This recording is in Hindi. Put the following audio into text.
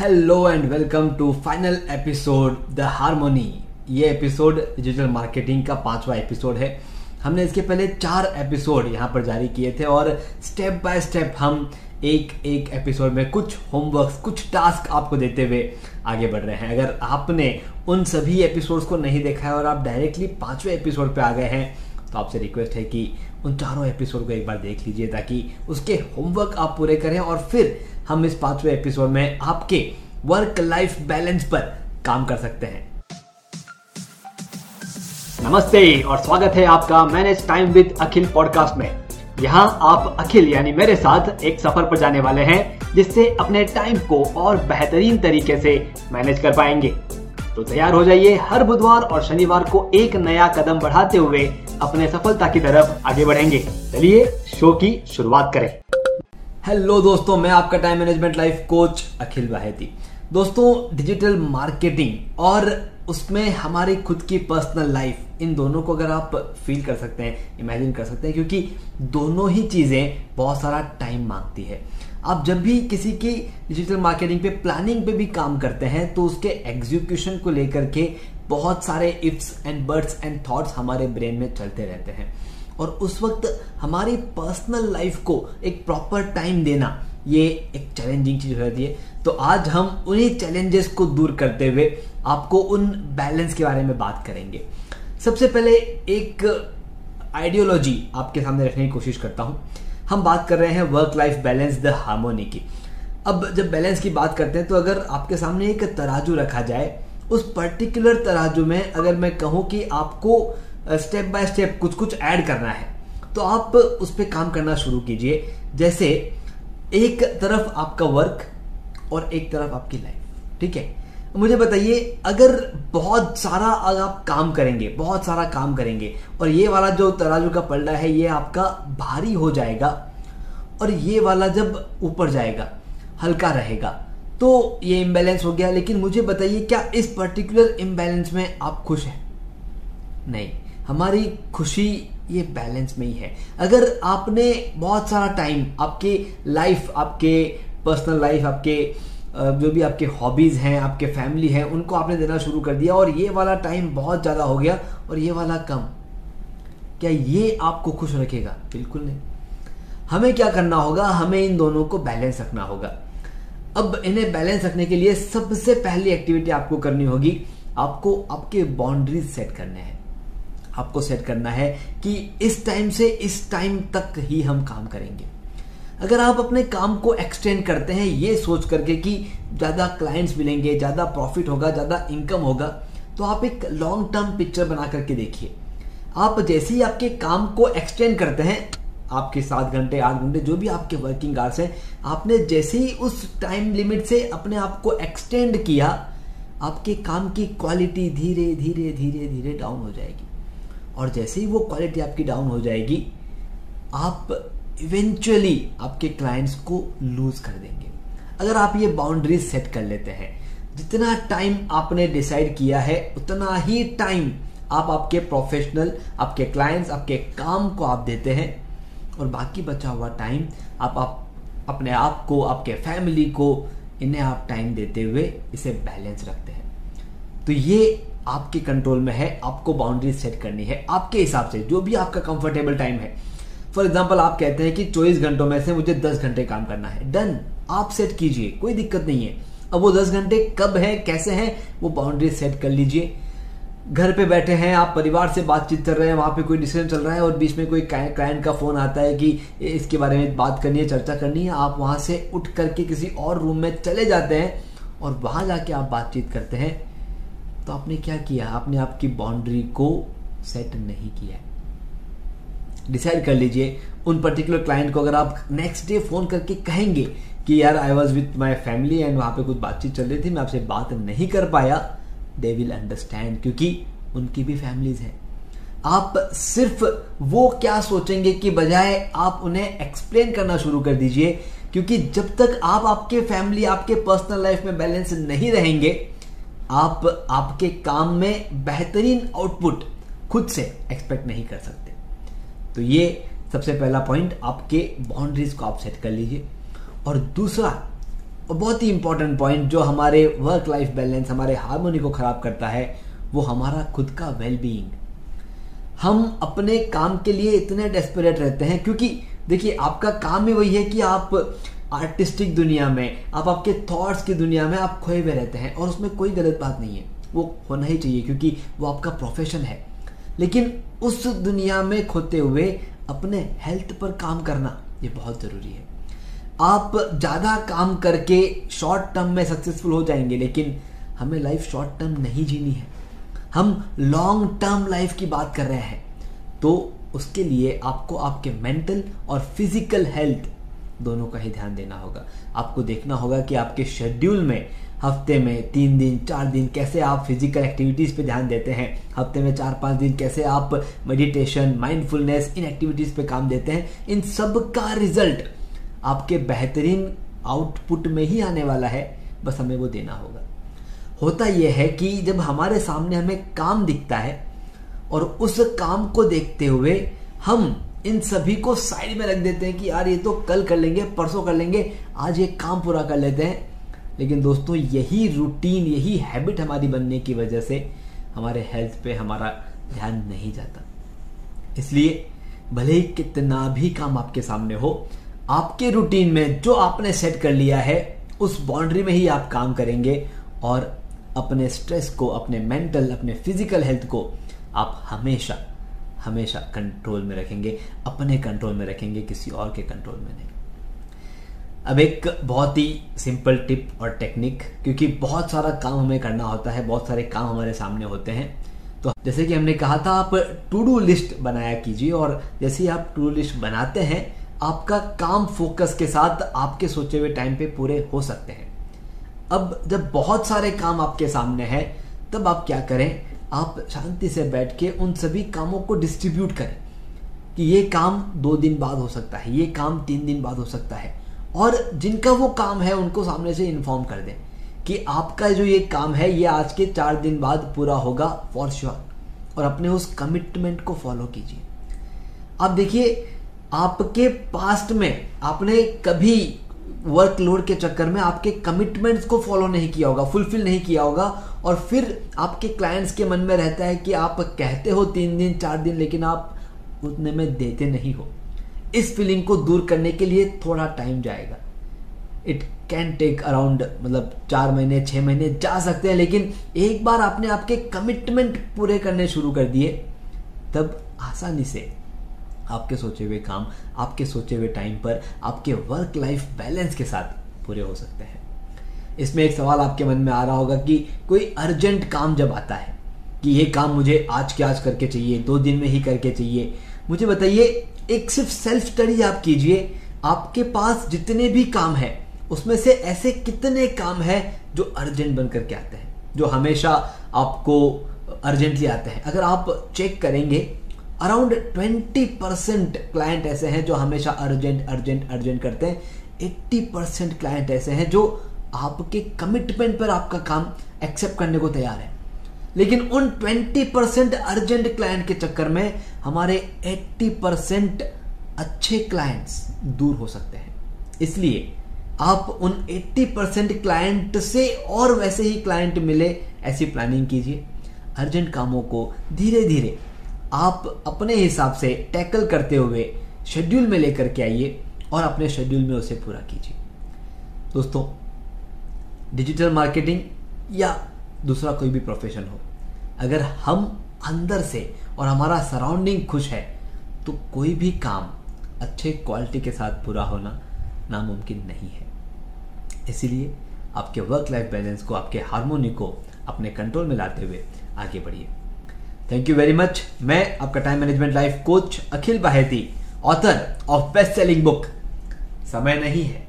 Hello and welcome to final episode the harmony ये एपिसोड डिजिटल मार्केटिंग का पांचवा एपिसोड है। हमने इसके पहले चार एपिसोड यहाँ पर जारी किए थे और स्टेप बाय स्टेप हम एक एक एपिसोड में कुछ होमवर्क कुछ टास्क आपको देते हुए आगे बढ़ रहे हैं। अगर आपने उन सभी एपिसोड्स को नहीं देखा है और आप डायरेक्टली पाँचवें एपिसोड पे आ गए हैं तो आपसे रिक्वेस्ट है कि उन चारों एपिसोड को एक बार देख लीजिए ताकि उसके होमवर्क आप पूरे करें और फिर हम इस पाँचवें एपिसोड में आपके वर्क लाइफ बैलेंस पर काम कर सकते हैं। नमस्ते और स्वागत है आपका manage time with Akhil podcast में। यहाँ आप अखिल यानी मेरे साथ एक सफ़र पर जाने वाले हैं, जिससे अपने टाइम को और बेहतरीन तरीके से मैनेज कर पाएँगे। तो तैयार हो जाइए हर बुधवार और शनिवार को एक नया कदम बढ़ाते हुए अपने सफलता की तरफ़ आगे बढ़ेंगे। चलिए शो की शुरुआत करें। हेलो दोस्तों, मैं आपका time management life coach Akhil Baheti दोस्तों डिजिटल मार्केटिंग और उसमें हमारी खुद की पर्सनल लाइफ इन दोनों को अगर आप फील कर सकते हैं इमेजिन कर सकते हैं, क्योंकि दोनों ही चीज़ें बहुत सारा टाइम मांगती है। आप जब भी किसी की डिजिटल मार्केटिंग पे प्लानिंग पे भी काम करते हैं तो उसके एग्जीक्यूशन को लेकर के बहुत सारे ifs and buts and thoughts हमारे ब्रेन में चलते रहते हैं। और उस वक्त हमारी पर्सनल लाइफ को एक प्रॉपर टाइम देना, ये एक चैलेंजिंग चीज़ हो जाती है। तो आज हम उन्हीं चैलेंजेस को दूर करते हुए आपको उन बैलेंस के बारे में बात करेंगे। सबसे पहले एक आइडियोलॉजी आपके सामने रखने की कोशिश करता हूँ। हम बात कर रहे हैं work life balance the harmony की। अब जब बैलेंस की बात करते हैं तो अगर आपके सामने एक तराजू रखा जाए उस पर्टिकुलर तराजू में अगर मैं कहूँ कि आपको स्टेप बाय स्टेप कुछ कुछ ऐड करना है तो आप उस पर काम करना शुरू कीजिए। जैसे, एक तरफ़ आपका वर्क और एक तरफ़ आपकी लाइफ ठीक है? मुझे बताइए, अगर बहुत सारा अगर आप काम करेंगे, बहुत सारा काम करेंगे, और ये वाला जो तराजू का पलड़ा है, ये आपका भारी हो जाएगा, और ये वाला जब ऊपर जाएगा, हल्का रहेगा तो ये इम्बैलेंस हो गया, लेकिन मुझे बताइए क्या इस पर्टिकुलर इम्बैलेंस में आप खुश हैं? नहीं, हमारी खुशी ये बैलेंस में ही है। अगर आपने बहुत सारा टाइम आपके लाइफ आपके पर्सनल लाइफ आपके जो भी आपके हॉबीज हैं, आपके फैमिली हैं, उनको आपने देना शुरू कर दिया और ये वाला टाइम बहुत ज़्यादा हो गया और ये वाला कम। क्या ये आपको खुश रखेगा? बिल्कुल नहीं। हमें क्या करना होगा? हमें इन दोनों को बैलेंस रखना होगा। अब इन्हें बैलेंस रखने के लिए सबसे पहली एक्टिविटी आपको करनी होगी, आपको आपके बाउंड्रीज सेट करने हैं। आपको सेट करना है कि इस टाइम से इस टाइम तक ही हम काम करेंगे। अगर आप अपने काम को एक्सटेंड करते हैं, ये सोच करके कि ज़्यादा क्लाइंट्स मिलेंगे, ज़्यादा प्रॉफिट होगा, ज़्यादा इनकम होगा तो आप एक लॉन्ग टर्म पिक्चर बना करके देखिए। आप जैसे ही आपके काम को एक्सटेंड करते हैं आपके सात घंटे, आठ घंटे, जो भी आपके वर्किंग आवर्स हैं, आपने जैसे ही उस टाइम लिमिट से अपने आप को एक्सटेंड किया, आपके काम की क्वालिटी धीरे धीरे धीरे धीरे डाउन हो जाएगी। और जैसे ही वो क्वालिटी आपकी डाउन हो जाएगी, आप इवेंचुअली आपके क्लाइंट्स को लूज कर देंगे। अगर आप ये बाउंड्रीज सेट कर लेते हैं, जितना टाइम आपने डिसाइड किया है, उतना ही टाइम आप आपके प्रोफेशनल आपके क्लाइंट्स आपके काम को आप देते हैं और बाकी बचा हुआ टाइम आप, आप अपने आप को आपके फैमिली को इन्हें आप टाइम देते हुए इसे बैलेंस रखते हैं। तो ये आपके कंट्रोल में है आपको बाउंड्री सेट करनी है आपके हिसाब से जो भी आपका कंफर्टेबल टाइम है। फॉर एग्ज़ाम्पल आप कहते हैं कि चौबीस घंटों में से मुझे दस घंटे काम करना है। डन आप सेट कीजिए कोई दिक्कत नहीं है। अब वो दस घंटे कब है कैसे है वो बाउंड्री सेट कर लीजिए। घर पे बैठे हैं, आप परिवार से बातचीत कर रहे हैं, वहाँ पे कोई डिसीज़न चल रहा है और बीच में कोई क्लाइंट का फ़ोन आता है कि इसके बारे में बात करनी है, चर्चा करनी है, आप वहाँ से उठ करके किसी और रूम में चले जाते हैं और वहाँ जाके आप बातचीत करते हैं तो आपने क्या किया? आपने आपकी बाउंड्री को सेट नहीं किया डिसाइड कर लीजिए, उन पर्टिकुलर क्लाइंट को अगर आप नेक्स्ट डे फ़ोन करके कहेंगे कि, यार I was with my family and वहाँ पे कुछ बातचीत चल रही थी, मैं आपसे बात नहीं कर पाया दे विल अंडरस्टैंड क्योंकि उनकी भी फैमिलीज़ है। आप सिर्फ़ वो क्या सोचेंगे कि बजाय आप उन्हें एक्सप्लेन करना शुरू कर दीजिए, क्योंकि जब तक आप आपके फैमिली आपके पर्सनल लाइफ में बैलेंस नहीं रहेंगे, आप आपके काम में बेहतरीन आउटपुट खुद से एक्सपेक्ट नहीं कर सकते। तो ये सबसे पहला पॉइंट आपके बाउंड्रीज को आप सेट कर लीजिए। और दूसरा और बहुत ही इंपॉर्टेंट पॉइंट जो हमारे वर्क लाइफ बैलेंस हमारे हारमोनी को खराब करता है, वो हमारा खुद का वेल बीइंग हम अपने काम के लिए इतने डेस्परेट रहते हैं क्योंकि देखिए, आपका काम ही वही है कि आप आर्टिस्टिक दुनिया में, आप आपके थॉट्स की दुनिया में आप खोए हुए रहते हैं और उसमें कोई गलत बात नहीं है। वो होना ही चाहिए क्योंकि वो आपका प्रोफेशन है। लेकिन उस दुनिया में खोते हुए अपने हेल्थ पर काम करना, ये बहुत ज़रूरी है। आप ज़्यादा काम करके शॉर्ट टर्म में सक्सेसफुल हो जाएँगे, लेकिन हमें लाइफ शॉर्ट टर्म नहीं जीनी है। हम लॉन्ग टर्म लाइफ की बात कर रहे हैं तो उसके लिए आपको आपके मेंटल और फ़िज़िकल हेल्थ दोनों का ही ध्यान देना होगा। आपको देखना होगा कि आपके शेड्यूल में हफ़्ते में तीन दिन, चार दिन कैसे आप फ़िज़िकल एक्टिविटीज़ पे ध्यान देते हैं, हफ़्ते में चार पाँच दिन कैसे आप मेडिटेशन माइंडफुलनेस इन एक्टिविटीज़ पे काम देते हैं, इन सब का रिज़ल्ट आपके बेहतरीन आउटपुट में ही आने वाला है, बस हमें वो देना होगा। होता यह है कि जब हमारे सामने हमें काम दिखता है और उस काम को देखते हुए हम इन सभी को साइड में रख देते हैं कि यार ये तो कल कर लेंगे, परसों कर लेंगे, आज ये काम पूरा कर लेते हैं। लेकिन दोस्तों, यही रूटीन यही हैबिट हमारी बनने की वजह से हमारे हेल्थ पे हमारा ध्यान नहीं जाता। इसलिए भले ही कितना भी काम आपके सामने हो आपके रूटीन में जो आपने सेट कर लिया है, उस बाउंड्री में ही आप काम करेंगे और अपने स्ट्रेस को, अपने मेंटल अपने फ़िज़िकल हेल्थ को आप हमेशा हमेशा कंट्रोल में रखेंगे, अपने कंट्रोल में रखेंगे, किसी और के कंट्रोल में नहीं। अब एक बहुत ही सिंपल टिप और टेक्निक क्योंकि बहुत सारा काम हमें करना होता है, बहुत सारे काम हमारे सामने होते हैं। तो जैसे कि हमने कहा था, आप टू डू लिस्ट बनाया कीजिए और जैसे ही आप टू डू लिस्ट बनाते हैं आपका काम फोकस के साथ आपके सोचे हुए टाइम पे पूरे हो सकते हैं। अब जब बहुत सारे काम आपके सामने हैं, तब आप क्या करें? आप शांति से बैठ के उन सभी कामों को डिस्ट्रीब्यूट करें कि ये काम दो दिन बाद हो सकता है, ये काम तीन दिन बाद हो सकता है। और जिनका वो काम है, उनको सामने से इन्फॉर्म कर दें कि आपका जो ये काम है, ये आज के चार दिन बाद पूरा होगा फॉर श्योर और अपने उस कमिटमेंट को फॉलो कीजिए। आप देखिए आपके पास्ट में, आपने कभी वर्कलोड के चक्कर में आपके कमिटमेंट्स को फॉलो नहीं किया होगा फुलफिल नहीं किया होगा, और फिर आपके क्लाइंट्स के मन में रहता है कि आप कहते हो तीन दिन, चार दिन, लेकिन आप उतने में देते नहीं हो। इस फीलिंग को दूर करने के लिए थोड़ा टाइम जाएगा। इट कैन टेक अराउंड मतलब चार महीने, छह महीने जा सकते हैं, लेकिन एक बार आपने आपके कमिटमेंट पूरे करने शुरू कर दिए, तब आसानी से आपके सोचे हुए काम, आपके सोचे हुए टाइम पर, आपके वर्क लाइफ बैलेंस के साथ पूरे हो सकते हैं। इसमें एक सवाल आपके मन में आ रहा होगा कि कोई अर्जेंट काम जब आता है, कि ये काम मुझे आज के आज करके चाहिए, दो दिन में ही करके चाहिए, मुझे बताइए, एक सिर्फ़ सेल्फ स्टडी आप कीजिए, आपके पास जितने भी काम है, उसमें से ऐसे कितने काम है जो अर्जेंट बन करके आते हैं, जो हमेशा आपको अर्जेंटली आते हैं? अगर आप चेक करेंगे अराउंड ट्वेंटी परसेंट क्लाइंट ऐसे हैं जो हमेशा अर्जेंट अर्जेंट अर्जेंट करते हैं। एट्टी परसेंट क्लाइंट ऐसे हैं जो आपके कमिटमेंट पर आपका काम एक्सेप्ट करने को तैयार है। लेकिन उन 20 परसेंट अर्जेंट क्लाइंट के चक्कर में हमारे 80 परसेंट अच्छे क्लाइंट्स दूर हो सकते हैं। इसलिए आप उन 80 परसेंट क्लाइंट से और वैसे ही क्लाइंट मिले, ऐसी प्लानिंग कीजिए। अर्जेंट कामों को धीरे धीरे आप अपने हिसाब से टैकल करते हुए शेड्यूल में लेकर के आइए और अपने शेड्यूल में उसे पूरा कीजिए। दोस्तों डिजिटल मार्केटिंग या दूसरा कोई भी प्रोफेशन हो, अगर हम अंदर से और हमारा सराउंडिंग खुश है तो कोई भी काम अच्छे क्वालिटी के साथ पूरा होना नामुमकिन नहीं है। इसीलिए आपके वर्क लाइफ बैलेंस को, आपके हारमोनी को अपने कंट्रोल में लाते हुए आगे बढ़िए। थैंक यू वेरी मच मैं आपका time management life coach Akhil Baheti author of best selling book Samay Nahin Hai.